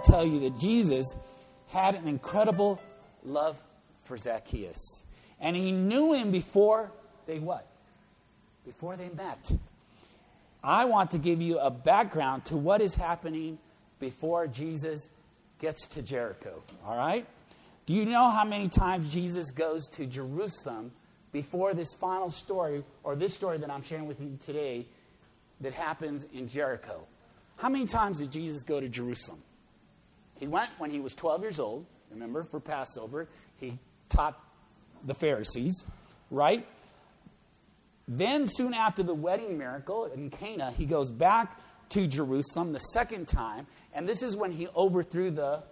to tell you that Jesus had an incredible love for Zacchaeus. And he knew him before they what? Before they met. I want to give you a background to what is happening before Jesus gets to Jericho. All right? Do you know how many times Jesus goes to Jerusalem before this final story, or this story that I'm sharing with you today, that happens in Jericho? How many times did Jesus go to Jerusalem? He went when he was 12 years old, remember, for Passover. He taught the Pharisees, right? Then, soon after the wedding miracle in Cana, he goes back to Jerusalem the second time, and this is when he overthrew the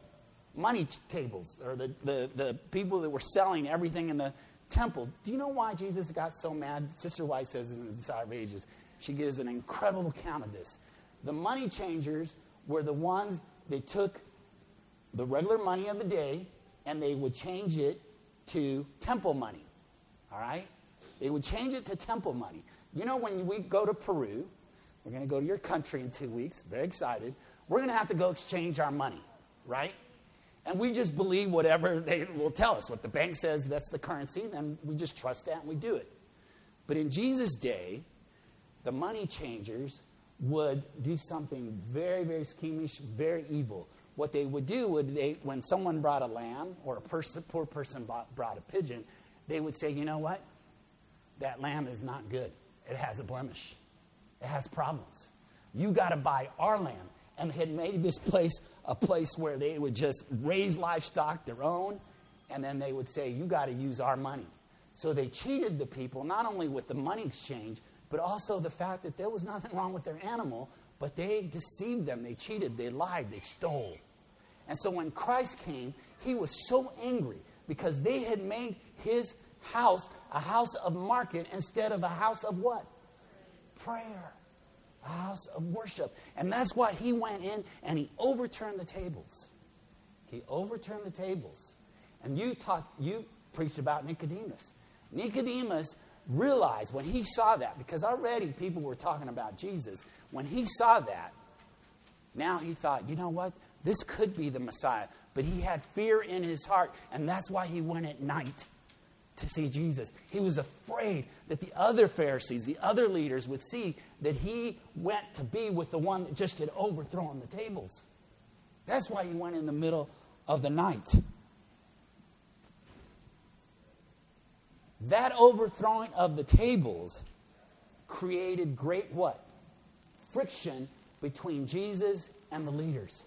money tables or the, the, the people that were selling everything in the temple. Do you know why Jesus got so mad? Sister White says in the Desire of Ages, she gives an incredible account of this. The money changers were the ones that took the regular money of the day and they would change it to temple money. All right? They would change it to temple money. You know, when we go to Peru, we're going to go to your country in two weeks, very excited. We're going to have to go exchange our money, right? And we just believe whatever they will tell us. What the bank says that's the currency, then we just trust that and we do it. But in Jesus' day, the money changers would do something very, very schemish, very evil. What they would do would they, when someone brought a lamb or a poor person bought, brought a pigeon, they would say, you know what? That lamb is not good. It has a blemish. It has problems. You got to buy our lamb. And had made this place a place where they would just raise livestock their own, and then they would say, You got to use our money. So they cheated the people, not only with the money exchange, but also the fact that there was nothing wrong with their animal, but they deceived them. They cheated, they lied, they stole. And so when Christ came, he was so angry because they had made his house a house of market instead of a house of what? Prayer. A house of worship. And that's why he went in and he overturned the tables. He overturned the tables. And you taught, you preached about Nicodemus. Nicodemus realized when he saw that, because already people were talking about Jesus, when he saw that, now he thought, you know what? This could be the Messiah. But he had fear in his heart, and that's why he went at night to see Jesus. He was afraid that the other Pharisees, the other leaders, would see that he went to be with the one that just had overthrown the tables. That's why he went in the middle of the night. That overthrowing of the tables created great what? Friction between Jesus and the leaders.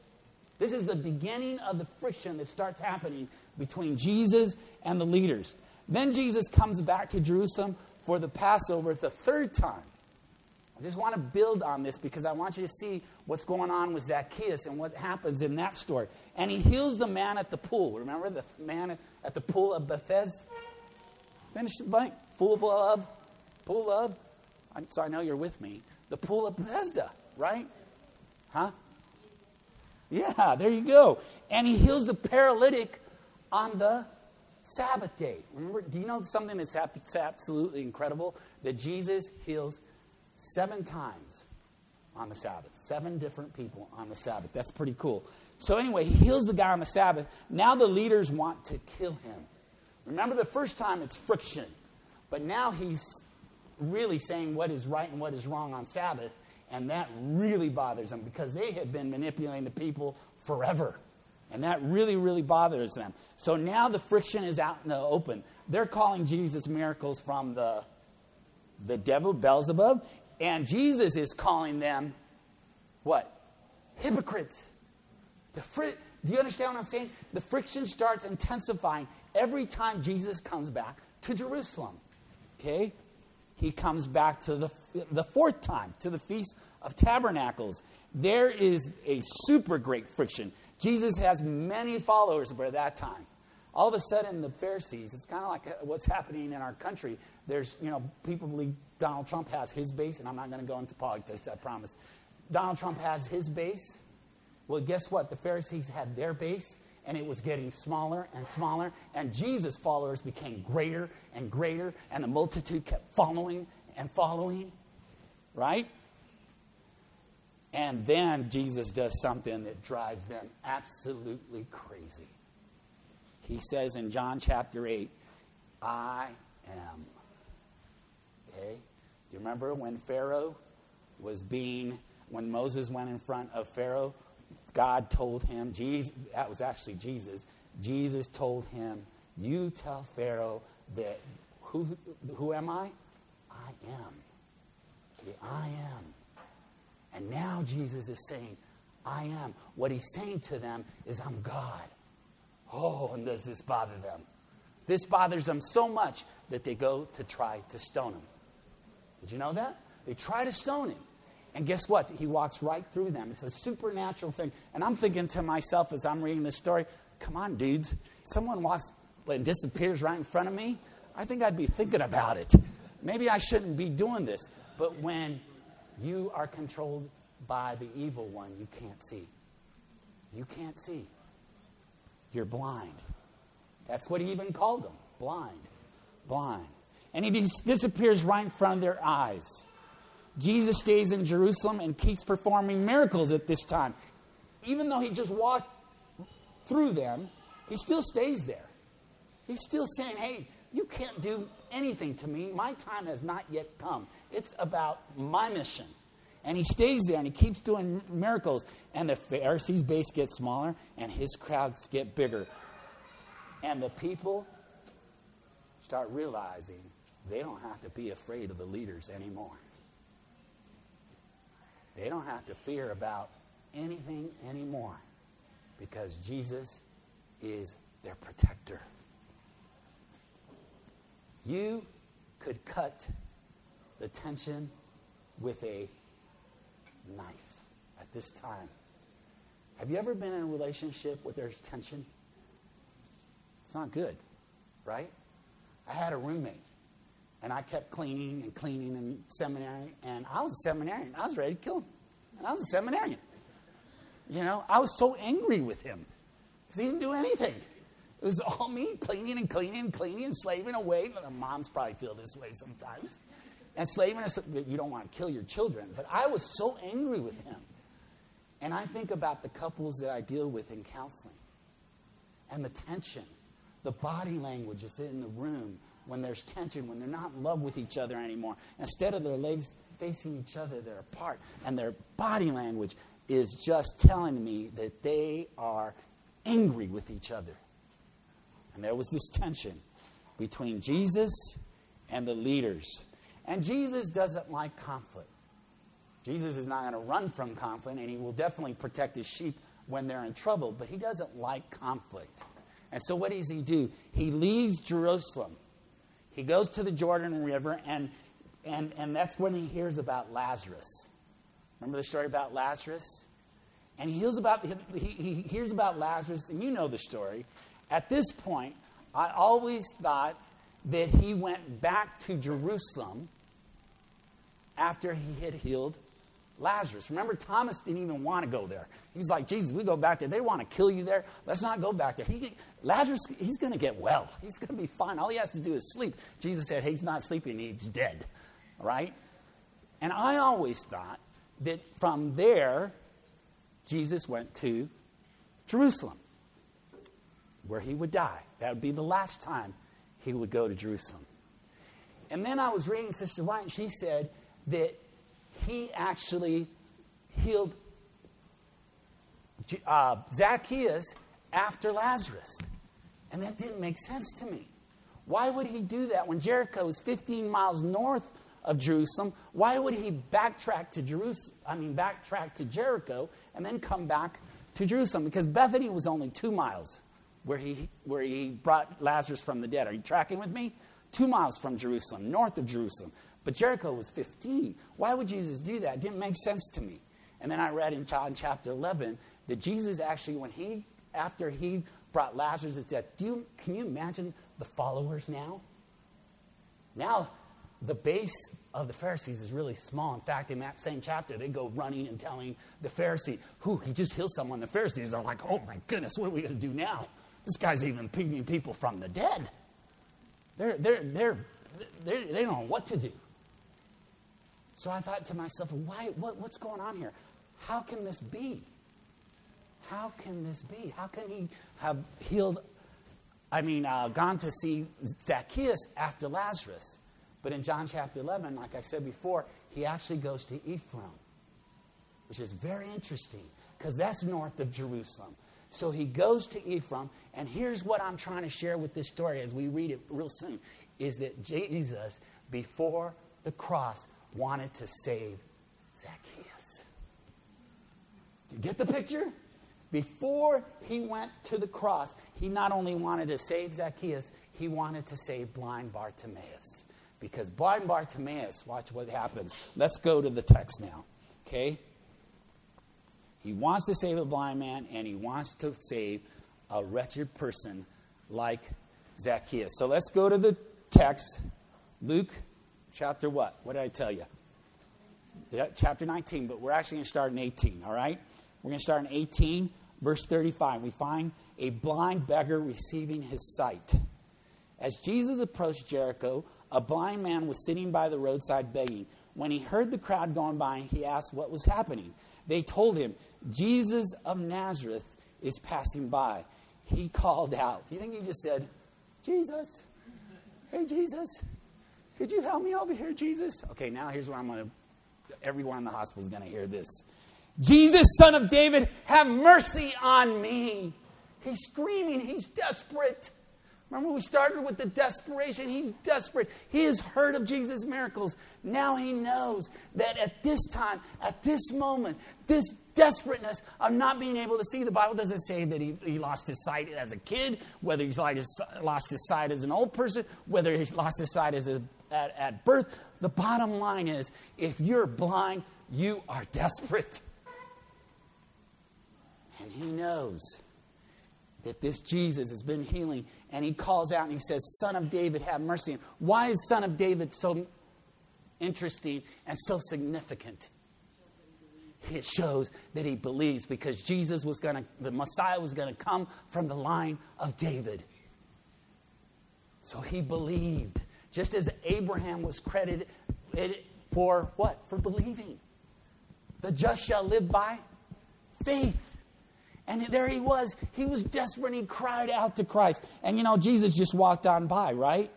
This is the beginning of the friction that starts happening between Jesus and the leaders. Then Jesus comes back to Jerusalem for the Passover the third time. I just want to build on this because I want you to see what's going on with Zacchaeus and what happens in that story. And he heals the man at the pool. Remember the man at the pool of Bethesda? Finish the blank. Pool of, pool of, so I know you're with me. The pool of Bethesda, right? Huh? Yeah, there you go. And he heals the paralytic on the Sabbath day. Remember, do you know something that's absolutely incredible? That Jesus heals seven times on the Sabbath. Seven different people on the Sabbath. That's pretty cool. So, anyway, he heals the guy on the Sabbath. Now the leaders want to kill him. Remember the first time it's friction, but now he's really saying what is right and what is wrong on Sabbath, and that really bothers them because they have been manipulating the people forever. And that really, really bothers them. So now the friction is out in the open. They're calling Jesus miracles from the, the devil, Beelzebub, and Jesus is calling them what? Hypocrites. The fri- Do you understand what I'm saying? The friction starts intensifying every time Jesus comes back to Jerusalem. Okay? He comes back to the, the fourth time, to the Feast of Tabernacles. There is a super great friction. Jesus has many followers by that time. All of a sudden, the Pharisees, it's kind of like uh, what's happening in our country. There's, you know, people believe Donald Trump has his base, and I'm not going to go into politics, I promise. Donald Trump has his base. Well, guess what? The Pharisees had their base, and it was getting smaller and smaller, and Jesus' followers became greater and greater, and the multitude kept following and following, right? And then Jesus does something that drives them absolutely crazy. He says in John chapter 8, I am. Okay? Do you remember when Pharaoh was being, when Moses went in front of Pharaoh? God told him, Jesus, that was actually Jesus. Jesus told him, You tell Pharaoh that, who, who am I? I am. The I am. And now Jesus is saying, I am. What he's saying to them is, I'm God. Oh, and does this bother them? This bothers them so much that they go to try to stone him. Did you know that? They try to stone him. And guess what? He walks right through them. It's a supernatural thing. And I'm thinking to myself as I'm reading this story, come on, dudes. Someone walks and disappears right in front of me. I think I'd be thinking about it. Maybe I shouldn't be doing this. But when you are controlled by the evil one, you can't see. You can't see. You're blind. That's what he even called them blind. Blind. And he dis- disappears right in front of their eyes. Jesus stays in Jerusalem and keeps performing miracles at this time. Even though he just walked through them, he still stays there. He's still saying, hey, you can't do anything to me. My time has not yet come. It's about my mission. And he stays there and he keeps doing miracles. And the Pharisees' base gets smaller and his crowds get bigger. And the people start realizing they don't have to be afraid of the leaders anymore. They don't have to fear about anything anymore because Jesus is their protector. You could cut the tension with a knife at this time. Have you ever been in a relationship where there's tension? It's not good, right? I had a roommate, and I kept cleaning and cleaning in seminary, and I was a seminarian. I was ready to kill him. And I was a seminarian. You know, I was so angry with him because he didn't do anything. It was all me cleaning and cleaning and cleaning and slaving away. Moms probably feel this way sometimes. And slaving you don't want to kill your children. But I was so angry with him. And I think about the couples that I deal with in counseling and the tension, the body language is in the room when there's tension, when they're not in love with each other anymore. Instead of their legs facing each other, they're apart. And their body language is just telling me that they are angry with each other. And there was this tension between Jesus and the leaders. And Jesus doesn't like conflict. Jesus is not going to run from conflict, and he will definitely protect his sheep when they're in trouble, but he doesn't like conflict. And so, what does he do? He leaves Jerusalem. He goes to the Jordan River, and, and, and that's when he hears about Lazarus. Remember the story about Lazarus? And he hears about, he, he hears about Lazarus, and you know the story. At this point, I always thought that he went back to Jerusalem after he had healed Lazarus. Remember, Thomas didn't even want to go there. He was like, Jesus, we go back there. They want to kill you there. Let's not go back there. He, Lazarus, he's going to get well. He's going to be fine. All he has to do is sleep. Jesus said, he's not sleeping, he's dead. Right? And I always thought that from there, Jesus went to Jerusalem, where he would die. That would be the last time he would go to Jerusalem. And then I was reading Sister White, and she said that he actually healed uh, Zacchaeus after Lazarus. And that didn't make sense to me. Why would he do that when Jericho is 15 miles north of Jerusalem? Why would he backtrack to Jerusalem? I mean, backtrack to Jericho and then come back to Jerusalem? Because Bethany was only two miles where he, where he brought Lazarus from the dead. Are you tracking with me? Two miles from Jerusalem, north of Jerusalem. But Jericho was 15. Why would Jesus do that? It didn't make sense to me. And then I read in John chapter 11 that Jesus actually, when he, after he brought Lazarus to death, do you, can you imagine the followers now? Now, the base of the Pharisees is really small. In fact, in that same chapter, they go running and telling the Pharisee, who he just healed someone. The Pharisees are like, oh my goodness, what are we going to do now? This guy's even picking people from the dead. They're, they're, they're, they're, they don't know what to do. So I thought to myself, why, what, what's going on here? how can this be? How can this be? How can he have healed, I mean, uh, gone to see Zacchaeus after Lazarus? But in John chapter 11, like I said before, he actually goes to Ephraim, which is very interesting because that's north of Jerusalem. So he goes to Ephraim, and here's what I'm trying to share with this story as we read it real soon is that Jesus, before the cross, wanted to save Zacchaeus. Do you get the picture? Before he went to the cross, he not only wanted to save Zacchaeus, he wanted to save blind Bartimaeus. Because blind Bartimaeus, watch what happens. Let's go to the text now. Okay? He wants to save a blind man, and he wants to save a wretched person like Zacchaeus. So let's go to the text. Luke chapter what? What did I tell you? Chapter 19, but we're actually going to start in 18, all right? We're going to start in 18, verse 35. We find a blind beggar receiving his sight. As Jesus approached Jericho, a blind man was sitting by the roadside begging. When he heard the crowd going by, he asked what was happening. They told him, Jesus of Nazareth is passing by. He called out. You think he just said, Jesus? Hey, Jesus, could you help me over here, Jesus? Okay, now here's what I'm going to, everyone in the hospital is going to hear this. Jesus, son of David, have mercy on me. He's screaming, he's desperate. Remember, we started with the desperation. He's desperate. He has heard of Jesus' miracles. Now he knows that at this time, at this moment, this desperateness of not being able to see, the Bible doesn't say that he, he lost his sight as a kid, whether he's lost his sight as an old person, whether he's lost his sight as a, at, at birth. The bottom line is if you're blind, you are desperate. And he knows that this Jesus has been healing. And he calls out and he says, Son of David, have mercy. why is Son of David so interesting and so significant? It shows that he believes because Jesus was going to, the Messiah was going to come from the line of David. So he believed, just as Abraham was credited for what? For believing. The just shall live by faith. And there he was. He was desperate. He cried out to Christ. And you know, Jesus just walked on by, right?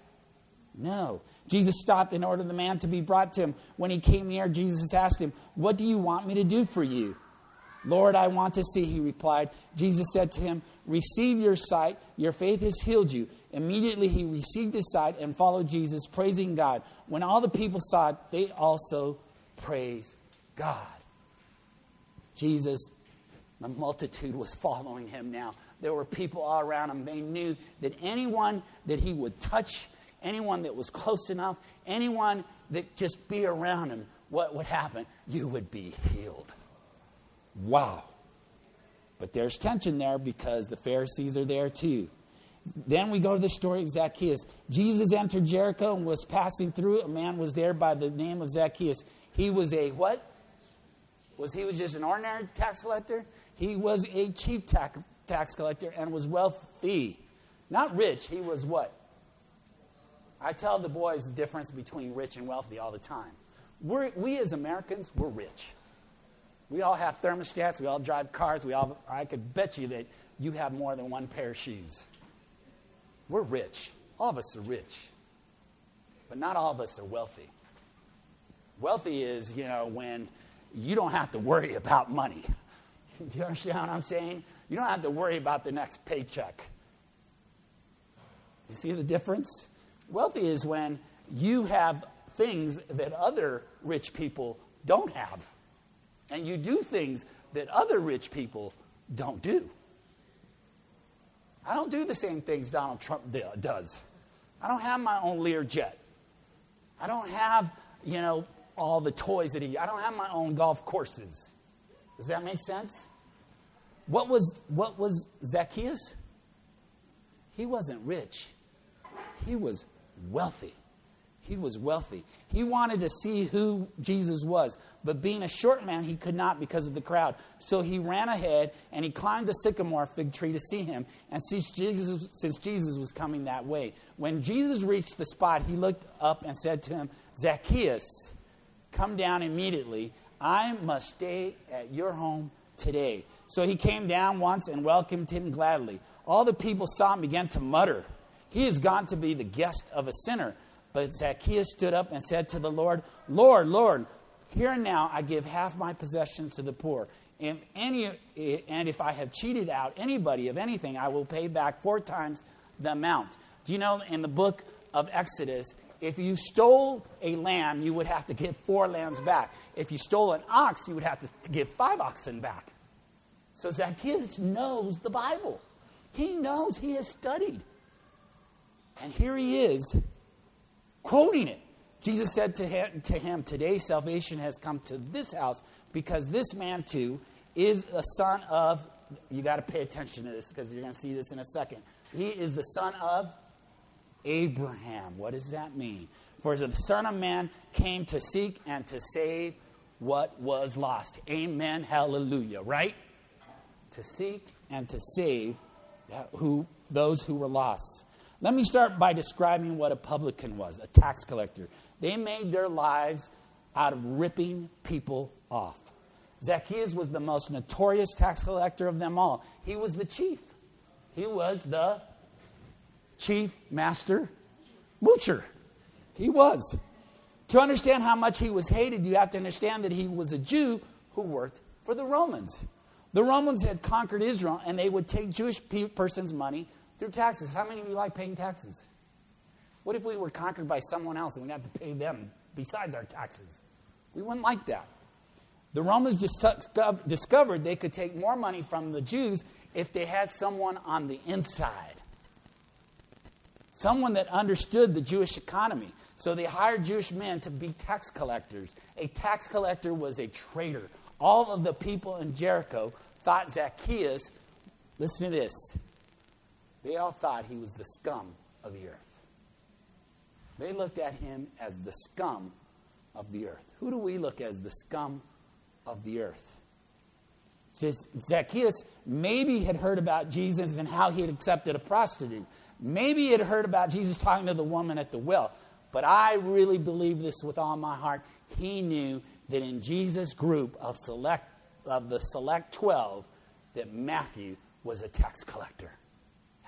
No. Jesus stopped and ordered the man to be brought to him. When he came near, Jesus asked him, What do you want me to do for you? Lord, I want to see, he replied. Jesus said to him, Receive your sight. Your faith has healed you. Immediately he received his sight and followed Jesus, praising God. When all the people saw it, they also praised God. Jesus the multitude was following him now. There were people all around him. They knew that anyone that he would touch, anyone that was close enough, anyone that just be around him, what would happen? You would be healed. Wow. But there's tension there because the Pharisees are there too. Then we go to the story of Zacchaeus. Jesus entered Jericho and was passing through. A man was there by the name of Zacchaeus. He was a what? Was he was just an ordinary tax collector? He was a chief tax, tax collector and was wealthy. Not rich, he was what? I tell the boys the difference between rich and wealthy all the time. We're, we as Americans, we're rich. We all have thermostats, we all drive cars, we all, I could bet you that you have more than one pair of shoes. We're rich. All of us are rich. But not all of us are wealthy. Wealthy is, you know, when you don't have to worry about money. Do you understand what I'm saying? You don't have to worry about the next paycheck. You see the difference? Wealthy is when you have things that other rich people don't have. And you do things that other rich people don't do. I don't do the same things Donald Trump does. I don't have my own Learjet. I don't have, you know, all the toys that he I don't have my own golf courses. Does that make sense? What was, what was Zacchaeus? He wasn't rich, he was wealthy. He was wealthy. He wanted to see who Jesus was, but being a short man, he could not because of the crowd. So he ran ahead and he climbed the sycamore fig tree to see him, and since Jesus, since Jesus was coming that way. When Jesus reached the spot, he looked up and said to him, Zacchaeus, come down immediately. I must stay at your home today. So he came down once and welcomed him gladly. All the people saw him began to mutter, He has gone to be the guest of a sinner. But Zacchaeus stood up and said to the Lord, Lord, Lord, here and now I give half my possessions to the poor. And, any, and if I have cheated out anybody of anything, I will pay back four times the amount. Do you know in the book of Exodus, if you stole a lamb, you would have to give four lambs back. If you stole an ox, you would have to give five oxen back. So Zacchaeus knows the Bible. He knows, he has studied. And here he is quoting it. Jesus said to him, to him, Today salvation has come to this house because this man too is the son of, you got to pay attention to this because you're going to see this in a second. He is the son of Abraham. What does that mean? For the Son of Man came to seek and to save what was lost. Amen. Hallelujah. Right? To seek and to save who, those who were lost. Let me start by describing what a publican was a tax collector. They made their lives out of ripping people off. Zacchaeus was the most notorious tax collector of them all. He was the chief, he was the chief master moocher. He was. To understand how much he was hated, you have to understand that he was a Jew who worked for the Romans. The Romans had conquered Israel, and they would take Jewish persons' money through taxes. How many of you like paying taxes? What if we were conquered by someone else and we'd have to pay them besides our taxes? We wouldn't like that. The Romans just discovered they could take more money from the Jews if they had someone on the inside someone that understood the Jewish economy. So they hired Jewish men to be tax collectors. A tax collector was a traitor. All of the people in Jericho thought Zacchaeus, listen to this, they all thought he was the scum of the earth. They looked at him as the scum of the earth. Who do we look as the scum of the earth? Zacchaeus maybe had heard about Jesus and how he had accepted a prostitute. Maybe he had heard about Jesus talking to the woman at the well. But I really believe this with all my heart. He knew that in Jesus' group of select of the select 12 that Matthew was a tax collector,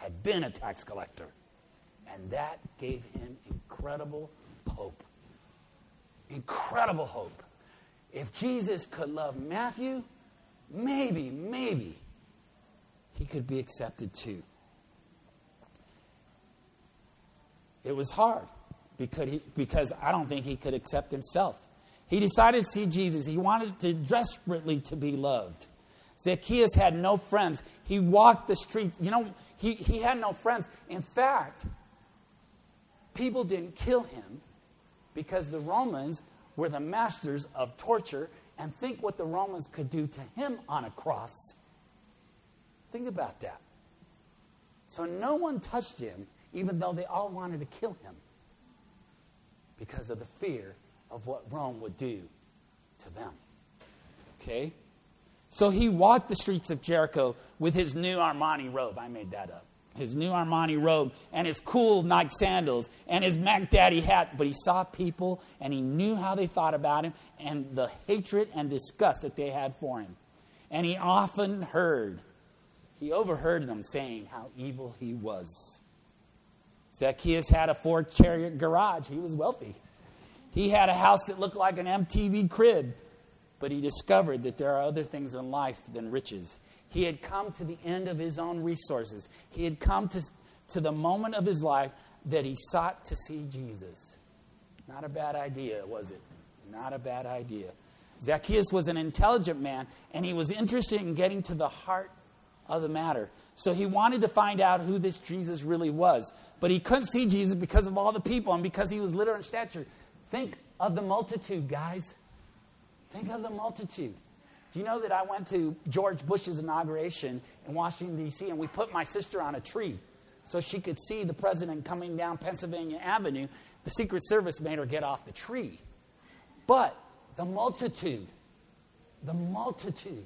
had been a tax collector. And that gave him incredible hope. Incredible hope. If Jesus could love Matthew, maybe, maybe he could be accepted too. It was hard because, I don't think he could accept himself. He decided to see Jesus. He wanted to desperately to be loved. Zacchaeus had no friends. He walked the streets. You know, he, he had no friends. In fact, people didn't kill him because the Romans were the masters of torture and think what the Romans could do to him on a cross. Think about that. So no one touched him, even though they all wanted to kill him because of the fear of what Rome would do to them. Okay? So he walked the streets of Jericho with his new Armani robe. I made that up his new Armani robe and his cool Nike sandals and his Mac Daddy hat, but he saw people and he knew how they thought about him and the hatred and disgust that they had for him. And he often heard, he overheard them saying how evil he was. Zacchaeus had a four chariot garage. He was wealthy. He had a house that looked like an MTV crib, but he discovered that there are other things in life than riches. He had come to the end of his own resources. He had come to, to the moment of his life that he sought to see Jesus. Not a bad idea, was it? Not a bad idea. Zacchaeus was an intelligent man, and he was interested in getting to the heart of the matter. So he wanted to find out who this Jesus really was. But he couldn't see Jesus because of all the people and because he was little in stature. Think of the multitude, guys. Think of the multitude. Do you know that I went to George Bush's inauguration in Washington, D.C., and we put my sister on a tree so she could see the president coming down Pennsylvania Avenue? The Secret Service made her get off the tree. But the multitude, the multitude,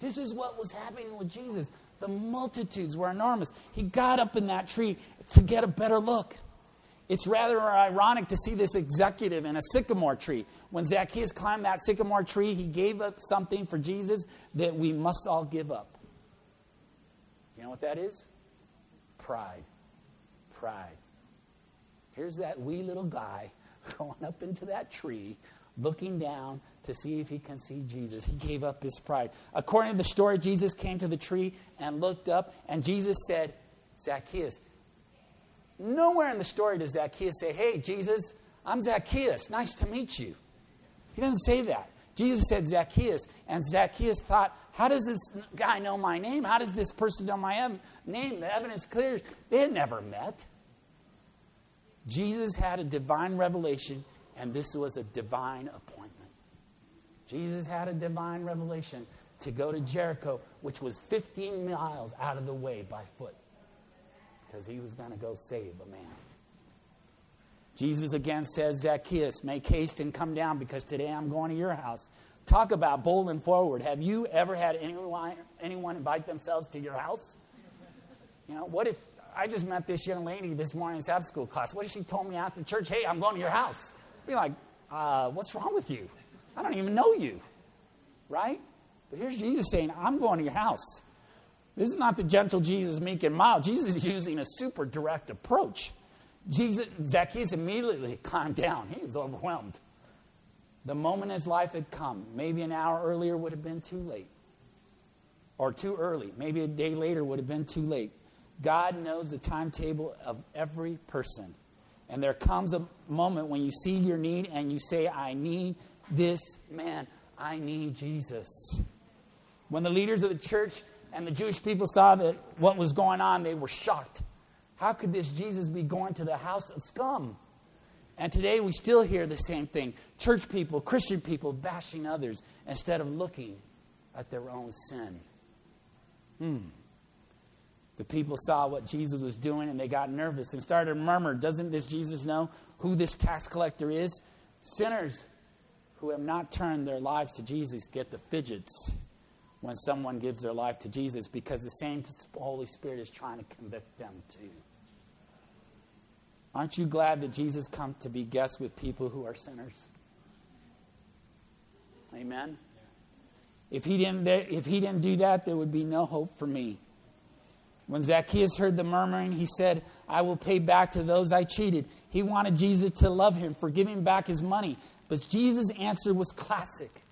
this is what was happening with Jesus. The multitudes were enormous. He got up in that tree to get a better look. It's rather ironic to see this executive in a sycamore tree. When Zacchaeus climbed that sycamore tree, he gave up something for Jesus that we must all give up. You know what that is? Pride. Pride. Here's that wee little guy going up into that tree, looking down to see if he can see Jesus. He gave up his pride. According to the story, Jesus came to the tree and looked up, and Jesus said, Zacchaeus, Nowhere in the story does Zacchaeus say, Hey, Jesus, I'm Zacchaeus. Nice to meet you. He doesn't say that. Jesus said Zacchaeus, and Zacchaeus thought, How does this guy know my name? How does this person know my name? The evidence clears they had never met. Jesus had a divine revelation, and this was a divine appointment. Jesus had a divine revelation to go to Jericho, which was 15 miles out of the way by foot because he was going to go save a man. Jesus again says, Zacchaeus, make haste and come down because today I'm going to your house. Talk about bold and forward. Have you ever had anyone, anyone invite themselves to your house? You know, what if I just met this young lady this morning in Sabbath school class? What if she told me after church, hey, I'm going to your house? I'd be like, uh, what's wrong with you? I don't even know you, right? But here's Jesus saying, I'm going to your house. This is not the gentle Jesus, meek and mild. Jesus is using a super direct approach. Jesus, Zacchaeus immediately calmed down. He was overwhelmed. The moment his life had come, maybe an hour earlier would have been too late. Or too early. Maybe a day later would have been too late. God knows the timetable of every person. And there comes a moment when you see your need and you say, I need this man. I need Jesus. When the leaders of the church and the Jewish people saw that what was going on, they were shocked. How could this Jesus be going to the house of scum? And today we still hear the same thing church people, Christian people bashing others instead of looking at their own sin. Hmm. The people saw what Jesus was doing and they got nervous and started to murmur Doesn't this Jesus know who this tax collector is? Sinners who have not turned their lives to Jesus get the fidgets when someone gives their life to Jesus because the same Holy Spirit is trying to convict them too. Aren't you glad that Jesus come to be guests with people who are sinners? Amen. If he didn't if he didn't do that, there would be no hope for me. When Zacchaeus heard the murmuring, he said, I will pay back to those I cheated. He wanted Jesus to love him for giving back his money. But Jesus' answer was classic.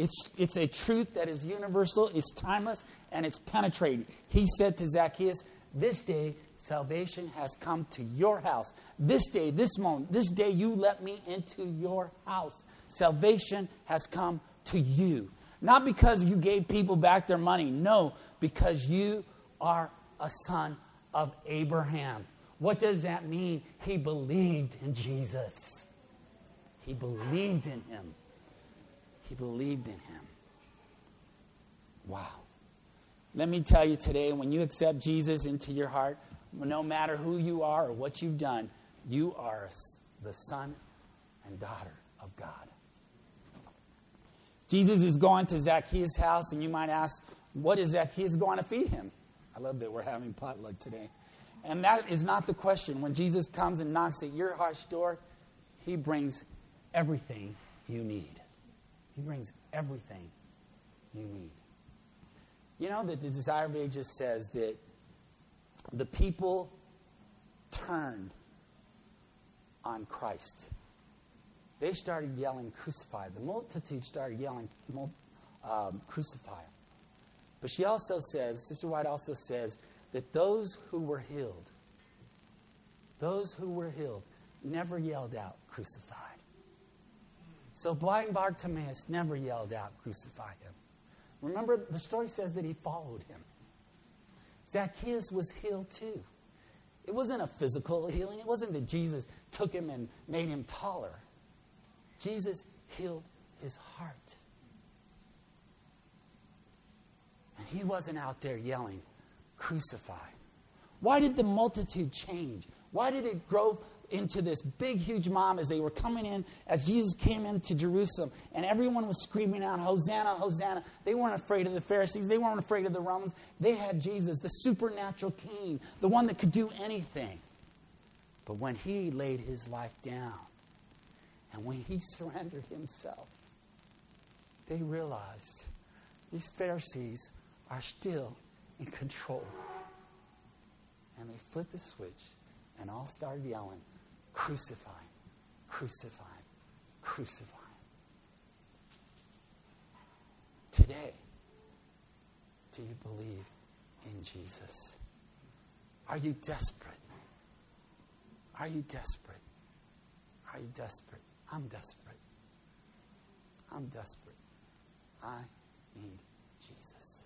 It's, it's a truth that is universal, it's timeless, and it's penetrating. He said to Zacchaeus, This day salvation has come to your house. This day, this moment, this day you let me into your house. Salvation has come to you. Not because you gave people back their money, no, because you are a son of Abraham. What does that mean? He believed in Jesus. He believed in him. He believed in him. Wow. Let me tell you today when you accept Jesus into your heart, no matter who you are or what you've done, you are the son and daughter of God. Jesus is going to Zacchaeus' house, and you might ask, what is Zacchaeus going to feed him? I love that we're having potluck today. And that is not the question. When Jesus comes and knocks at your heart's door, he brings everything you need. He brings everything you need. You know that the Desire of Ages says that the people turned on Christ. They started yelling, crucify. The multitude started yelling, um, crucify. But she also says, Sister White also says, that those who were healed, those who were healed, never yelled out, crucify. So blind Bartimaeus never yelled out, Crucify him. Remember, the story says that he followed him. Zacchaeus was healed too. It wasn't a physical healing, it wasn't that Jesus took him and made him taller. Jesus healed his heart. And he wasn't out there yelling, Crucify. Why did the multitude change? Why did it grow into this big, huge mom as they were coming in, as Jesus came into Jerusalem, and everyone was screaming out, Hosanna, Hosanna. They weren't afraid of the Pharisees, they weren't afraid of the Romans. They had Jesus, the supernatural king, the one that could do anything. But when he laid his life down and when he surrendered himself, they realized these Pharisees are still in control. And they flipped the switch and all started yelling, Crucify, crucify, crucify. Today, do you believe in Jesus? Are you desperate? Are you desperate? Are you desperate? I'm desperate. I'm desperate. I need Jesus.